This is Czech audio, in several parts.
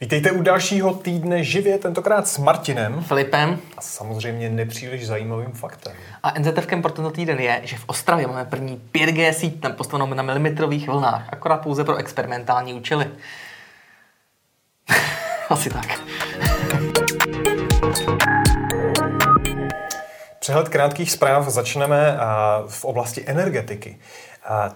Vítejte u dalšího týdne živě, tentokrát s Martinem. Filipem. A samozřejmě nepříliš zajímavým faktem. A NZFkem pro tento týden je, že v Ostravě máme první 5G síť tam postavenou na milimetrových vlnách, akorát pouze pro experimentální účely. Asi tak. Přehled krátkých zpráv začneme v oblasti energetiky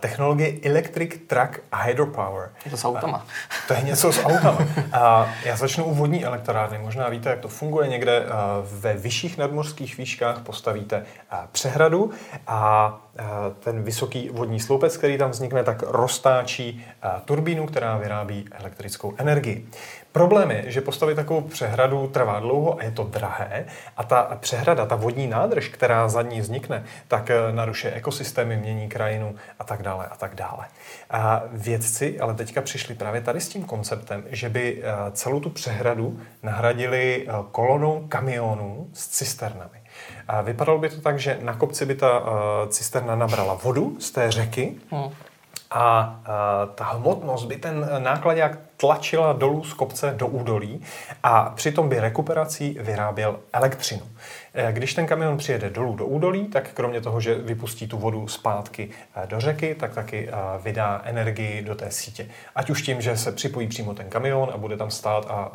technologie Electric Truck Hydropower. Je to s autama. To je něco s autama. A já začnu u vodní elektrárny. Možná víte, jak to funguje. Někde ve vyšších nadmořských výškách postavíte přehradu a ten vysoký vodní sloupec, který tam vznikne, tak roztáčí turbínu, která vyrábí elektrickou energii. Problém je, že postavit takovou přehradu trvá dlouho a je to drahé a ta přehrada, ta vodní nádrž, která za ní vznikne, tak e, narušuje ekosystémy, mění krajinu a tak dále a tak dále. A vědci ale teďka přišli právě tady s tím konceptem, že by e, celou tu přehradu nahradili e, kolonou kamionů s cisternami. A vypadalo by to tak, že na kopci by ta cisterna nabrala vodu z té řeky, hmm. a ta hmotnost by ten nákladák tlačila dolů z kopce do údolí a přitom by rekuperací vyráběl elektřinu. Eh, když ten kamion přijede dolů do údolí, tak kromě toho, že vypustí tu vodu zpátky eh, do řeky, tak taky eh, vydá energii do té sítě. Ať už tím, že se připojí přímo ten kamion a bude tam stát a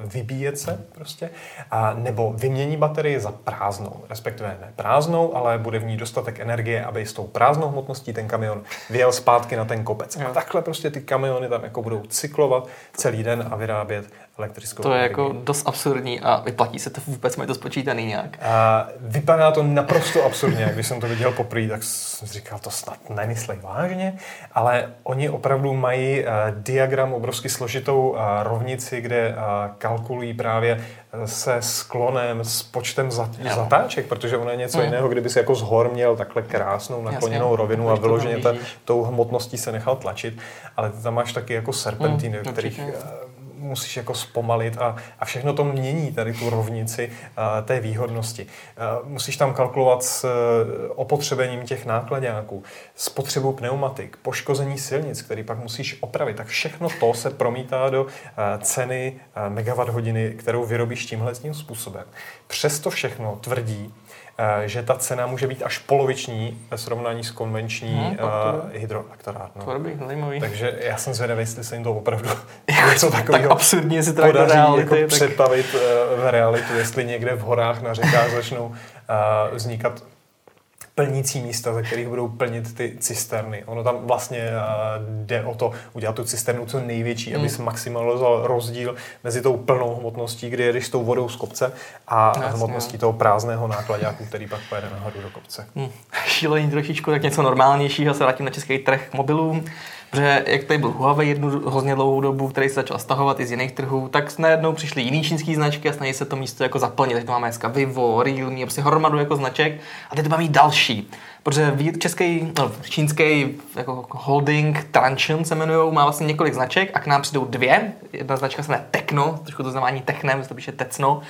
vybíjet se prostě, a nebo vymění baterii za prázdnou, respektive ne prázdnou, ale bude v ní dostatek energie, aby s tou prázdnou hmotností ten kamion vyjel zpátky na ten kopec. A takhle prostě ty kamiony tam jako budou cyklovat celý den a vyrábět elektrickou To je energii. jako dost absurdní a vyplatí se to vůbec, mají to spočítaný nějak. A vypadá to naprosto absurdně. Když jsem to viděl poprvé, tak jsem říkal, to snad nemyslej vážně, ale oni opravdu mají uh, diagram, obrovsky složitou uh, rovnici, kde uh, kalkulují právě se sklonem, s počtem zat, zatáček, protože ono je něco mm. jiného, kdyby si jako z hor měl takhle krásnou nakloněnou Jasně. rovinu a vyloženě ta, tou hmotností se nechal tlačit, ale ty tam máš taky jako serpentíny, mm, kterých musíš jako zpomalit a, a všechno to mění tady tu rovnici uh, té výhodnosti. Uh, musíš tam kalkulovat s uh, opotřebením těch nákladňáků, spotřebu pneumatik, poškození silnic, který pak musíš opravit. Tak všechno to se promítá do uh, ceny uh, megawatt hodiny, kterou vyrobíš tímhle tím způsobem. Přesto všechno tvrdí, Eh, že ta cena může být až poloviční ve srovnání s konvenční hmm, uh, hydroelektrárnou. To by zajímavý. Takže já jsem zvědavý, jestli se jim to opravdu něco takového tak absurdně si to podaří reality, jako tak... přetavit uh, v realitu, jestli někde v horách na řekách začnou uh, vznikat plnící místa, ze kterých budou plnit ty cisterny. Ono tam vlastně uh, jde o to udělat tu cisternu co největší, aby se maximalizoval rozdíl mezi tou plnou hmotností, kdy jedeš s tou vodou z kopce a Jasně. hmotností toho prázdného nákladňáku, který pak pojede nahoru do kopce. Mm. Šílení trošičku tak něco normálnějšího, se vrátím na český trh k mobilům. Protože jak tady byl Huawei jednu hrozně dlouhou dobu, který se začal stahovat i z jiných trhů, tak najednou přišly jiný čínský značky a snaží se to místo jako zaplnit. Teď to máme dneska Vivo, Realme, prostě hromadu jako značek a teď to máme další. Protože český, no, čínský jako holding Transsion se jmenují, má vlastně několik značek a k nám přijdou dvě. Jedna značka se jmenuje Techno, trošku to znamená Technem, to píše Tecno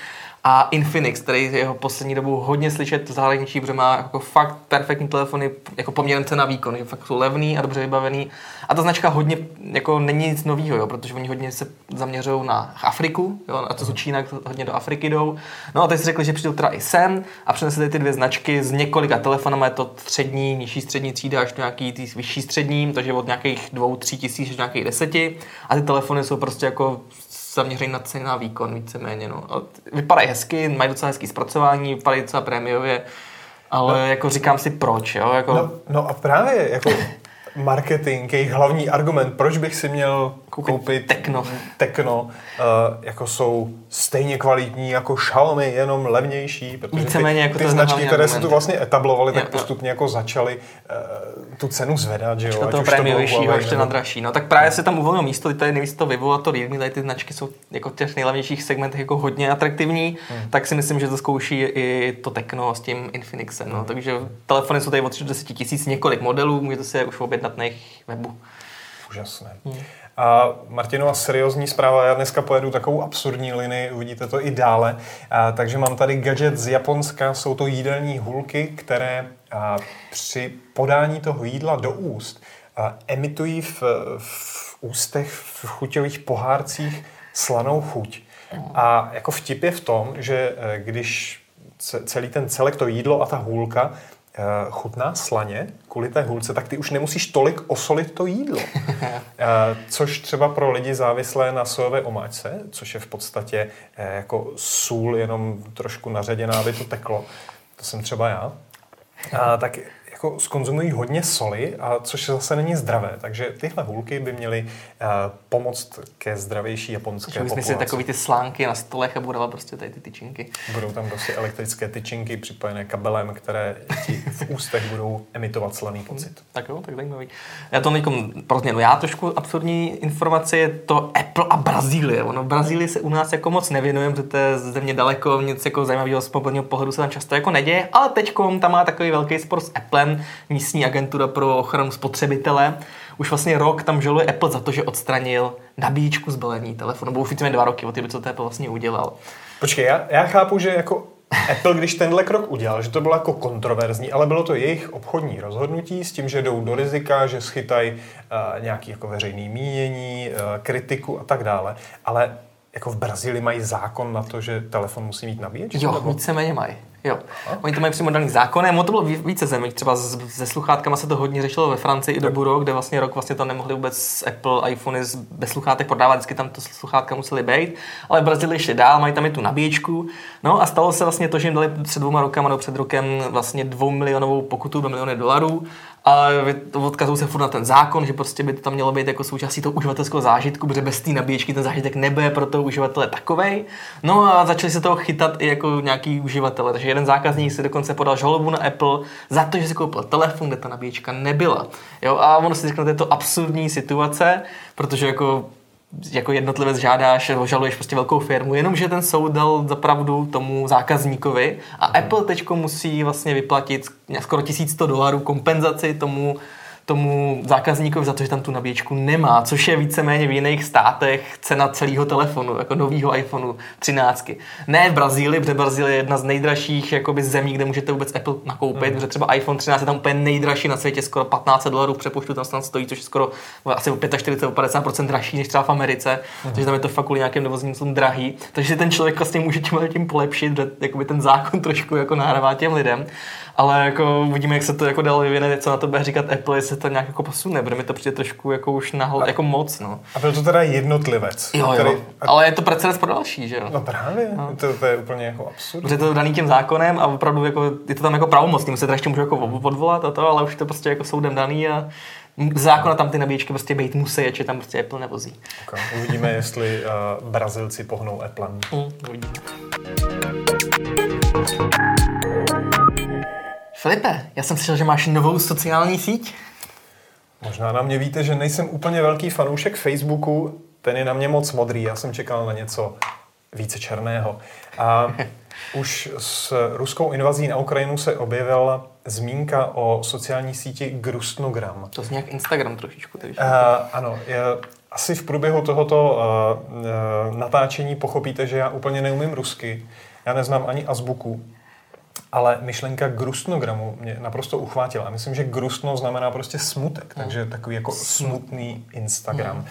a Infinix, který je jeho poslední dobu hodně slyšet v zahraničí, protože má jako fakt perfektní telefony, jako poměrem cena výkon, fakt jsou levný a dobře vybavený. A ta značka hodně, jako není nic nového, jo, protože oni hodně se zaměřují na Afriku, jo, a to jsou Čína, hodně do Afriky jdou. No a teď si řekli, že přijdou teda i sem a přinesli ty dvě značky z několika telefonů, je to střední, nižší střední třída až do nějaký tý vyšší střední, takže od nějakých dvou, tří tisíc až do nějakých deseti. A ty telefony jsou prostě jako zaměřený na cenu na výkon víceméně. No. A vypadají hezky, mají docela hezký zpracování, vypadají docela prémiově, ale no, jako říkám si proč, jo? Jako... No, no a právě jako marketing, jejich hlavní argument, proč bych si měl koupit, koupit Tekno, tekno uh, jako jsou stejně kvalitní jako Xiaomi, jenom levnější, protože Víceméně ty, jako ty značky, které se tu vlastně etablovaly, tak postupně jako začaly uh, tu cenu zvedat, že jo? Ať toho prémiovějšího ještě na dražší. No tak právě se tam uvolnilo místo, tady nejvíc to Vivo a to Realme, tady ty značky jsou jako v těch nejlevnějších segmentech jako hodně atraktivní, hmm. tak si myslím, že to zkouší i to Tekno s tím Infinixem. No. Hmm. Takže telefony jsou tady od 30 tisíc, několik modelů, můžete si je už objednat na jejich webu. Úžasné. Hmm. A Martinova seriózní zpráva, já dneska pojedu takovou absurdní linii, uvidíte to i dále. A, takže mám tady gadget z Japonska, jsou to jídelní hulky, které a, při podání toho jídla do úst a, emitují v, v ústech, v chuťových pohárcích slanou chuť. A jako vtip je v tom, že eh, když celý ten celek, to jídlo a ta hůlka chutná slaně kvůli té hůlce, tak ty už nemusíš tolik osolit to jídlo. Eh, což třeba pro lidi závislé na sojové omáčce, což je v podstatě jako sůl jenom trošku naředěná, aby to teklo, to jsem třeba já, a, tak jako skonzumují hodně soli, a což zase není zdravé. Takže tyhle hůlky by měly uh, pomoct ke zdravější japonské populaci. si takový ty slánky na stolech a budou prostě tady ty tyčinky. Budou tam prostě elektrické tyčinky připojené kabelem, které ti v ústech budou emitovat slaný pocit. Hmm, tak jo, tak zajímavý. Já to nejkom pro změnu. Já trošku absurdní informace je to Apple a Brazílie. Ono v Brazílii se u nás jako moc nevěnujeme, protože to je země daleko, nic jako zajímavého z pohledu se tam často jako neděje, ale teď tam má takový velký spor s Apple Apple, místní agentura pro ochranu spotřebitele, už vlastně rok tam žaluje Apple za to, že odstranil nabíječku zbalení telefonu, nebo už víceméně dva roky od té, co to Apple vlastně udělal. Počkej, já, já chápu, že jako Apple, když tenhle krok udělal, že to bylo jako kontroverzní, ale bylo to jejich obchodní rozhodnutí s tím, že jdou do rizika, že schytají uh, nějaký jako veřejný mínění, uh, kritiku a tak dále. Ale jako v Brazílii mají zákon na to, že telefon musí mít nabíječ? Jo, víceméně mají. Jo. Oni to mají přímo daný zákonem, to bylo více zemí, třeba se sluchátkama se to hodně řešilo ve Francii i do Buro, kde vlastně rok vlastně to nemohli vůbec Apple iPhony bez sluchátek prodávat, vždycky tam to sluchátka museli být, ale v Brazílii šli dál, mají tam i tu nabíječku. No a stalo se vlastně to, že jim dali před dvěma rokama nebo před rokem vlastně dvou milionovou pokutu, do miliony dolarů a odkazují se furt na ten zákon, že prostě by to tam mělo být jako součástí toho uživatelského zážitku, protože bez té nabíječky ten zážitek nebude pro toho uživatele takovej. No a začali se toho chytat i jako nějaký uživatele. Takže jeden zákazník si dokonce podal žalobu na Apple za to, že si koupil telefon, kde ta nabíječka nebyla. Jo, a ono si řekne, že je to absurdní situace, protože jako jako jednotlivec žádáš, žaluješ prostě velkou firmu, jenomže ten soud dal zapravdu tomu zákazníkovi a Apple teď musí vlastně vyplatit skoro 1100 dolarů kompenzaci tomu tomu zákazníkovi za to, že tam tu nabíječku nemá, což je víceméně v jiných státech cena celého telefonu, jako nového iPhoneu 13. Ne v Brazílii, protože Brazílie je jedna z nejdražších jakoby, zemí, kde můžete vůbec Apple nakoupit, mm. protože třeba iPhone 13 je tam úplně nejdražší na světě, skoro 15 dolarů v přepočtu tam, tam stojí, což je skoro asi o 45 50% dražší než třeba v Americe, mm. takže tam je to fakt kvůli nějakým dovozníkům drahý. Takže ten člověk vlastně může tím, tím polepšit, že jakoby ten zákon trošku jako nahrává těm lidem ale jako uvidíme, jak se to jako dál vyvine, co na to bude říkat Apple, jestli to nějak jako posune, protože mi to přijde trošku jako už nahl, jako moc, no. A byl to teda jednotlivec. Jo, který... jo. Ale je to precedens pro další, že jo? No právě, no. To, to, je úplně jako absurd. Protože to daný tím zákonem a opravdu jako, je to tam jako pravomocný, se to ještě může jako odvolat a to, ale už to prostě jako soudem daný a zákona tam ty nabíječky prostě být musí, ať tam prostě Apple nevozí. Okay. Uvidíme, jestli uh, Brazilci pohnou Applem. Mm, uvidíme. Filipe, já jsem slyšel, že máš novou sociální síť. Možná na mě víte, že nejsem úplně velký fanoušek Facebooku, ten je na mě moc modrý, já jsem čekal na něco více černého. A už s ruskou invazí na Ukrajinu se objevila zmínka o sociální síti Grustnogram. To zní jak Instagram trošičku. Uh, ano, je, asi v průběhu tohoto uh, uh, natáčení pochopíte, že já úplně neumím rusky. Já neznám ani azbuku, ale myšlenka grustnogramu mě naprosto uchvátila. A myslím, že grustno znamená prostě smutek, mm. takže takový jako smutný Instagram. Mm.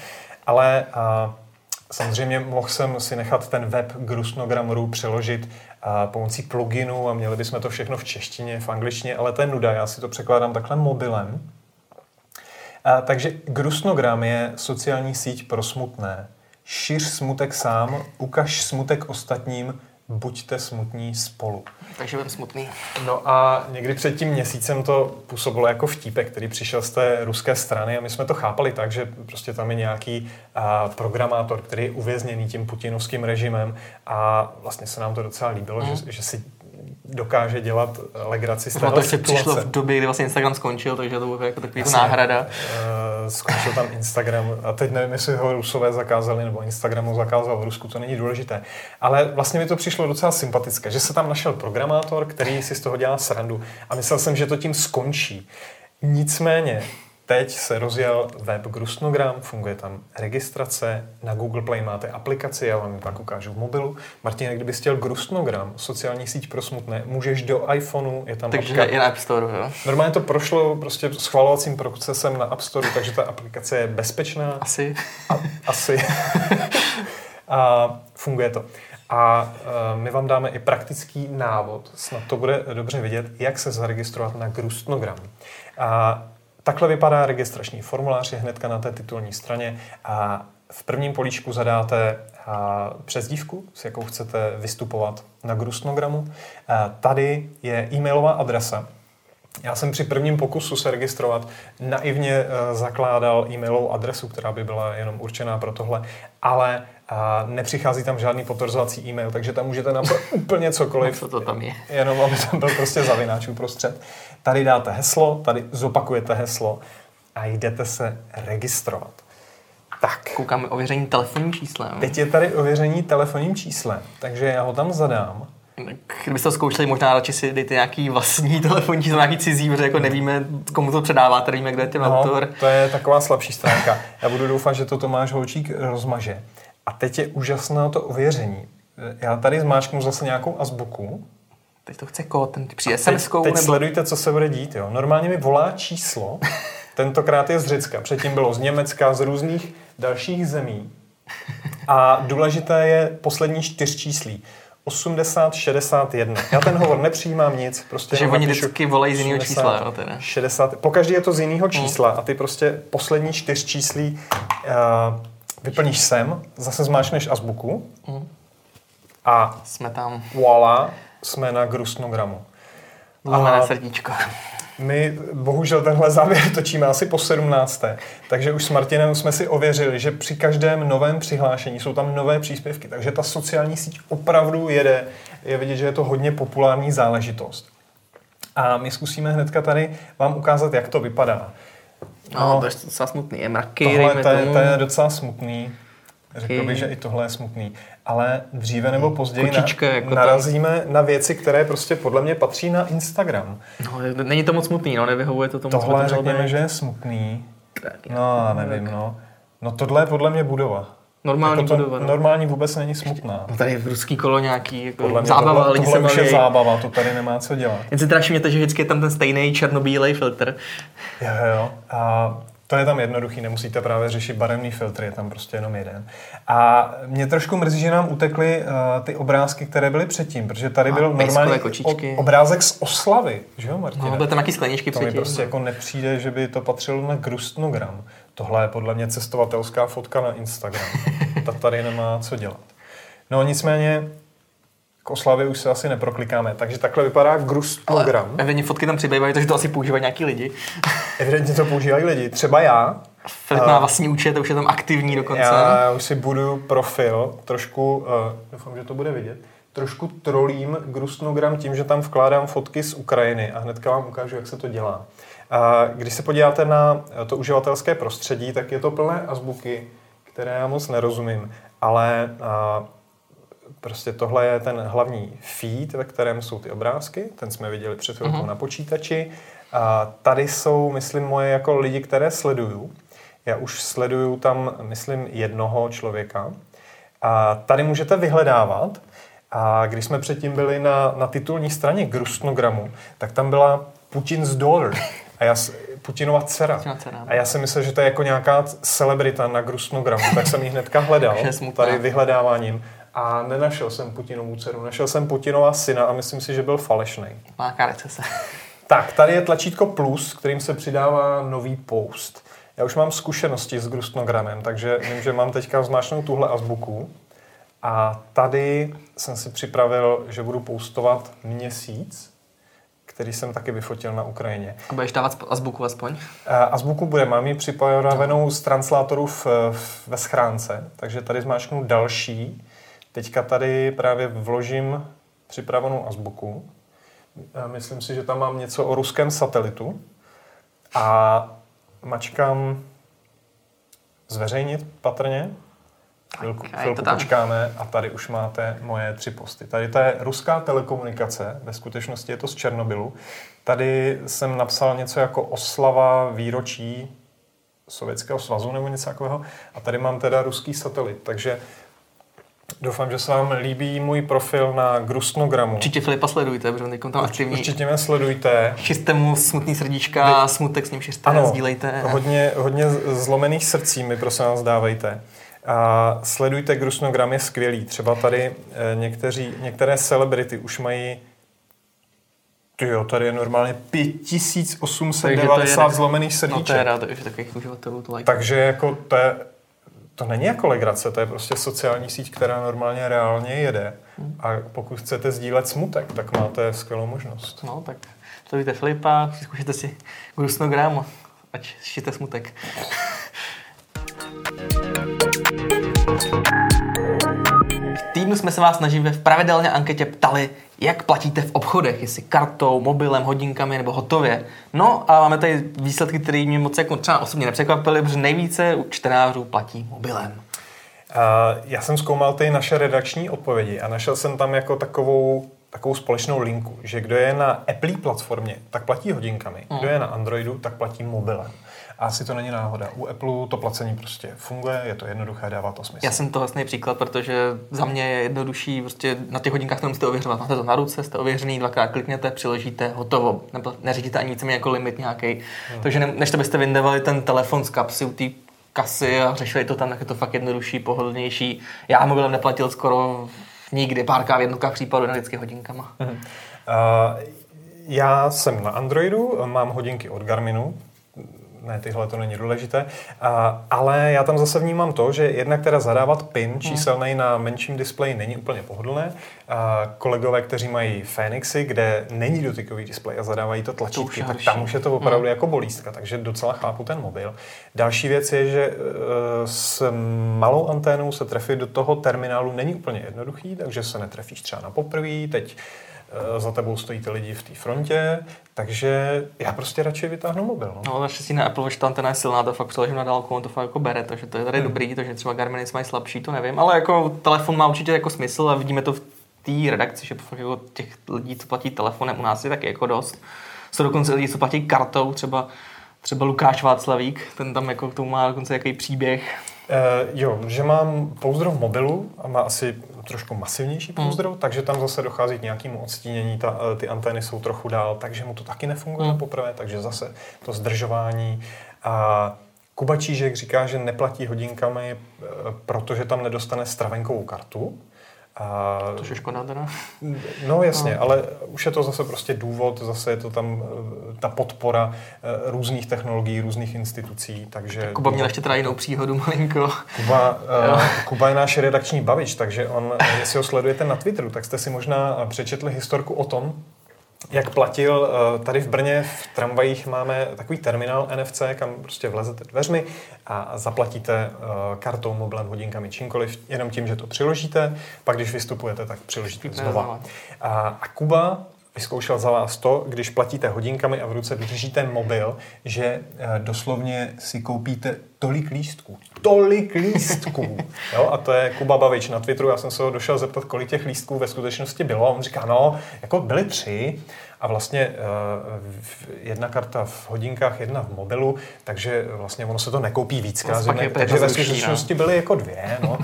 Ale a, samozřejmě mohl jsem si nechat ten web grustnogram.ru přeložit a, pomocí pluginu a měli bychom to všechno v češtině, v angličtině, ale to je nuda, já si to překládám takhle mobilem. A, takže grustnogram je sociální síť pro smutné. Šiř smutek sám, ukaž smutek ostatním, buďte smutní spolu. Takže budeme smutný. No a někdy před tím měsícem to působilo jako vtípek, který přišel z té ruské strany a my jsme to chápali tak, že prostě tam je nějaký a, programátor, který je uvězněný tím putinovským režimem a vlastně se nám to docela líbilo, mm. že, že si dokáže dělat legraci z téhle to situace. přišlo v době, kdy vlastně Instagram skončil, takže to bylo jako takový Jasně, náhrada. Uh, skončil tam Instagram a teď nevím, jestli ho Rusové zakázali nebo Instagram ho zakázal v Rusku, to není důležité. Ale vlastně mi to přišlo docela sympatické, že se tam našel programátor, který si z toho dělá srandu a myslel jsem, že to tím skončí. Nicméně Teď se rozjel web Grustnogram, funguje tam registrace, na Google Play máte aplikaci, já vám ji pak ukážu v mobilu. Martin, kdyby chtěl Grustnogram, sociální síť pro smutné, můžeš do iPhoneu, je tam Takže apka. i na App Store, jo? Normálně to prošlo prostě schvalovacím procesem na App Store, takže ta aplikace je bezpečná. Asi. A, asi. A funguje to. A e, my vám dáme i praktický návod, snad to bude dobře vidět, jak se zaregistrovat na Grustnogram. A takhle vypadá registrační formulář, je hnedka na té titulní straně a v prvním políčku zadáte přezdívku, s jakou chcete vystupovat na Grustnogramu. Tady je e-mailová adresa, já jsem při prvním pokusu se registrovat naivně eh, zakládal e-mailovou adresu, která by byla jenom určená pro tohle, ale a eh, nepřichází tam žádný potvrzovací e-mail, takže tam můžete napsat úplně cokoliv. Co to tam je? Jenom, aby tam byl prostě zavináč uprostřed. Tady dáte heslo, tady zopakujete heslo a jdete se registrovat. Tak. Koukáme ověření telefonním číslem. Teď je tady ověření telefonním číslem, takže já ho tam zadám. Kdybyste to zkoušeli, možná radši si dejte nějaký vlastní telefonní nějaký cizí, protože jako nevíme, komu to předáváte, nevíme, kdo je ten no, autor. To je taková slabší stránka. Já budu doufat, že to Tomáš Holčík rozmaže. A teď je úžasné to ověření. Já tady zmáčknu zase nějakou azbuku. Teď to chce kód, ten přijde sms Teď, teď nebo... sledujte, co se bude dít. Jo. Normálně mi volá číslo, tentokrát je z Řecka, předtím bylo z Německa, z různých dalších zemí. A důležité je poslední čtyř číslí. 80, 61. Já ten hovor nepřijímám nic. Prostě Takže oni vždycky volají z jiného čísla, jo, teda. 60. Pokaždé je to z jiného hmm. čísla a ty prostě poslední čtyř číslí uh, vyplníš sem, zase zmáčneš azbuku hmm. a jsme tam. Voila, jsme na grustnogramu. Zlomené srdíčko. My bohužel tenhle závěr točíme asi po 17. Takže už s Martinem jsme si ověřili, že při každém novém přihlášení jsou tam nové příspěvky. Takže ta sociální síť opravdu jede. Je vidět, že je to hodně populární záležitost. A my zkusíme hnedka tady vám ukázat, jak to vypadá. No, no to je docela smutný. Je mraky, tohle to je, to je docela smutný. Řekl bych, že i tohle je smutný. Ale dříve nebo později Kočička, na, jako narazíme tam. na věci, které prostě podle mě patří na Instagram. No, není to moc smutný, no, nevyhovuje to tomu. Tohle řekněme, že je smutný. Tak, no, nevím, no. No tohle je podle mě budova. Normální jako budova. No. Normální vůbec není smutná. No tady je v ruský kolo nějaký jako Podle mě zábava, tohle, lidi tohle se už je zábava, to tady nemá co dělat. Jen si teda všimněte, že vždycky je tam ten stejný černobílej filtr. Jo, jo. A to je tam jednoduchý, nemusíte právě řešit barevný filtr, je tam prostě jenom jeden. A mě trošku mrzí, že nám utekly uh, ty obrázky, které byly předtím, protože tady byl normální obrázek z oslavy, že jo, Martina? No, byly tam nějaký skleničky to předtím. To mi prostě jako nepřijde, že by to patřilo na Grustnogram. Tohle je podle mě cestovatelská fotka na Instagram. Ta tady nemá co dělat. No nicméně, k oslavě už se asi neproklikáme. Takže takhle vypadá Grust program. Ale evidentně fotky tam přibývají, takže to asi používají nějaký lidi. Evidentně to používají lidi. Třeba já. Filip má vlastní účet, už je tam aktivní dokonce. Já, já už si budu profil, trošku, uh, doufám, že to bude vidět, trošku trolím Grustnogram tím, že tam vkládám fotky z Ukrajiny a hnedka vám ukážu, jak se to dělá. A když se podíváte na to uživatelské prostředí, tak je to plné azbuky, které já moc nerozumím, ale uh, Prostě tohle je ten hlavní feed, ve kterém jsou ty obrázky, ten jsme viděli před chvilkou uh-huh. na počítači. A tady jsou, myslím, moje jako lidi, které sleduju. Já už sleduju tam, myslím, jednoho člověka. A tady můžete vyhledávat. A když jsme předtím byli na, na titulní straně Grustnogramu, tak tam byla Putin's daughter. A já, Putinova dcera. A já si myslel, že to je jako nějaká celebrita na Grustnogramu, tak jsem ji hnedka hledal, tady vyhledáváním a nenašel jsem Putinovu dceru. Našel jsem Putinova syna a myslím si, že byl falešný. Má recese. Tak, tady je tlačítko plus, kterým se přidává nový post. Já už mám zkušenosti s Grustnogramem, takže vím, že mám teďka zmáčknout tuhle azbuku. A tady jsem si připravil, že budu postovat měsíc, který jsem taky vyfotil na Ukrajině. A budeš dávat azbuku aspoň? Azbuku bude, mám ji připravenou z translátorů v, v, ve schránce, takže tady zmáčknu další Teďka tady právě vložím připravenou azbuku. Myslím si, že tam mám něco o ruském satelitu. A mačkám zveřejnit patrně. Chvilku, chvilku počkáme a tady už máte moje tři posty. Tady to je ruská telekomunikace, ve skutečnosti je to z Černobylu. Tady jsem napsal něco jako oslava výročí Sovětského svazu nebo něco takového. A tady mám teda ruský satelit. Takže Doufám, že se vám líbí můj profil na Grustnogramu. Určitě Filipa sledujte, protože teď tam aktivní. Určitě mě sledujte. Čiste mu smutný srdíčka, Vy... smutek s ním šisté, ano, sdílejte. Hodně, hodně zlomených srdcí mi prosím vás dávejte. A sledujte Grusnogram, je skvělý. Třeba tady eh, někteří, některé celebrity už mají Jo, tady je normálně 5890 zlomených srdíček. No to je rád, že takových uživatelů to like. Takže jako to je, to není jako legrace, to je prostě sociální síť, která normálně reálně jede. A pokud chcete sdílet smutek, tak máte skvělou možnost. No, tak sledujte Filipa, zkušete si Grusnogram, ať šíte smutek. V týdnu jsme se vás nažive v pravidelné anketě ptali, jak platíte v obchodech, jestli kartou, mobilem, hodinkami nebo hotově. No a máme tady výsledky, které mě moc jako třeba osobně nepřekvapily, protože nejvíce u čtenářů platí mobilem. Uh, já jsem zkoumal ty naše redakční odpovědi a našel jsem tam jako takovou takovou společnou linku, že kdo je na Apple platformě, tak platí hodinkami, mm. kdo je na Androidu, tak platí mobilem. A asi to není náhoda. U Apple to placení prostě funguje, je to jednoduché, dává to smysl. Já jsem to vlastně příklad, protože za mě je jednodušší, prostě na těch hodinkách to musíte ověřovat. Máte to na ruce, jste ověřený, dvakrát klikněte, přiložíte, hotovo. Nebo neřídíte ani nic jako limit nějaký. Mm. Takže ne, než to byste vyndevali ten telefon z kapsy u té kasy a řešili to tam, jak je to fakt jednodušší, pohodlnější. Já mobilem neplatil skoro nikdy, párkrát v jednotkách případů na vždycky hodinkama. Mm. Uh, já jsem na Androidu, mám hodinky od Garminu, ne, tyhle to není důležité. A, ale já tam zase vnímám to, že jednak teda zadávat PIN hmm. číselný na menším displeji není úplně pohodlné. A kolegové, kteří mají Fenixy, kde není dotykový displej a zadávají to tlačítky, to tak tam už je to opravdu hmm. jako bolístka, takže docela chápu ten mobil. Další věc je, že e, s malou anténou se trefit do toho terminálu není úplně jednoduchý, takže se netrefíš třeba na poprvé, teď Eh, za tebou stojí ty lidi v té frontě, takže já prostě radši vytáhnu mobil. No, no naštěstí na Apple, že ta antena je silná, to fakt přeložím na dálku, on to fakt jako bere, takže to je tady hmm. dobrý, takže třeba Garmin mají slabší, to nevím, ale jako telefon má určitě jako smysl a vidíme to v té redakci, že fakt jako těch lidí, co platí telefonem, u nás je taky jako dost. Jsou dokonce lidi, co platí kartou, třeba třeba Lukáš Václavík, ten tam jako k tomu má dokonce jaký příběh. Uh, jo, že mám pouzdro v mobilu a má asi trošku masivnější pouzdro, hmm. takže tam zase dochází k nějakému odstínění, ta, eh, ty antény jsou trochu dál, takže mu to taky nefunguje hmm. poprvé, takže zase to zdržování. A Kuba Čížek říká, že neplatí hodinkami, eh, protože tam nedostane stravenkovou kartu. A, to je škoda teda. No jasně, no. ale už je to zase prostě důvod, zase je to tam eh, ta podpora eh, různých technologií, různých institucí, takže... Tak Kuba měl ještě teda jinou příhodu malinko. Kuba, uh, Kuba je náš redakční bavič, takže on, jestli ho sledujete na Twitteru, tak jste si možná přečetli historku o tom, jak platil, eh, tady v Brně v tramvajích máme takový terminál NFC, kam prostě vlezete dveřmi a zaplatíte eh, kartou, mobilem, hodinkami, čímkoliv, jenom tím, že to přiložíte, pak když vystupujete, tak přiložíte znova. A, a Kuba vyzkoušel za vás to, když platíte hodinkami a v ruce držíte mobil, že eh, doslovně si koupíte tolik lístků. Tolik lístků! jo, a to je Kuba Bavič na Twitteru. Já jsem se ho došel zeptat, kolik těch lístků ve skutečnosti bylo. A on říká, no, jako byly tři, a vlastně uh, jedna karta v hodinkách, jedna v mobilu, takže vlastně ono se to nekoupí víckrát. Takže ve skutečnosti no. byly jako dvě, no.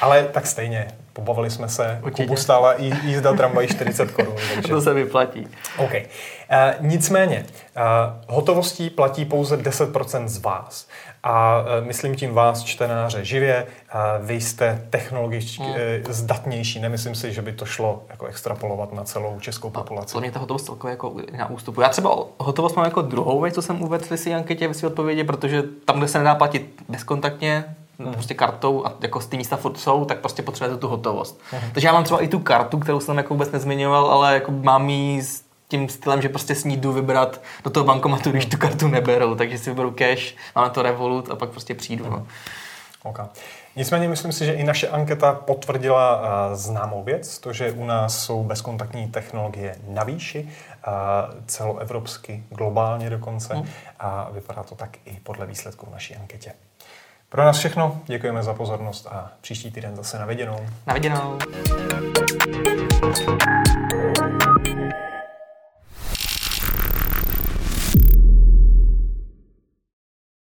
Ale tak stejně, pobavili jsme se, Určitě. Kubu stála jízda tramvají 40 korun. Takže... To se vyplatí. OK. Uh, nicméně, uh, hotovostí platí pouze 10% z vás. A uh, myslím tím vás, čtenáře, živě. Uh, vy jste technologicky hmm. uh, zdatnější. Nemyslím si, že by to šlo jako extrapolovat na celou českou populaci. To mě ta hotovost celkově jako na ústupu. Já třeba hotovost mám jako druhou věc, co jsem uvedl v anketě, ve své odpovědi, protože tam, kde se nedá platit bezkontaktně, hmm. prostě kartou a jako z té místa furt jsou, tak prostě potřebujete tu hotovost. Hmm. Takže já mám třeba i tu kartu, kterou jsem jako vůbec nezmiňoval, ale jako mám ji s tím stylem, že prostě s ní jdu vybrat do toho bankomatu, když tu kartu neberou, takže si vyberu cash, mám to Revolut a pak prostě přijdu. No. Okay. Nicméně myslím si, že i naše anketa potvrdila uh, známou věc, to, že u nás jsou bezkontaktní technologie na výši, uh, celoevropsky, globálně dokonce hmm. a vypadá to tak i podle výsledků naší anketě. Pro nás všechno, děkujeme za pozornost a příští týden zase na viděnou. Na viděnou.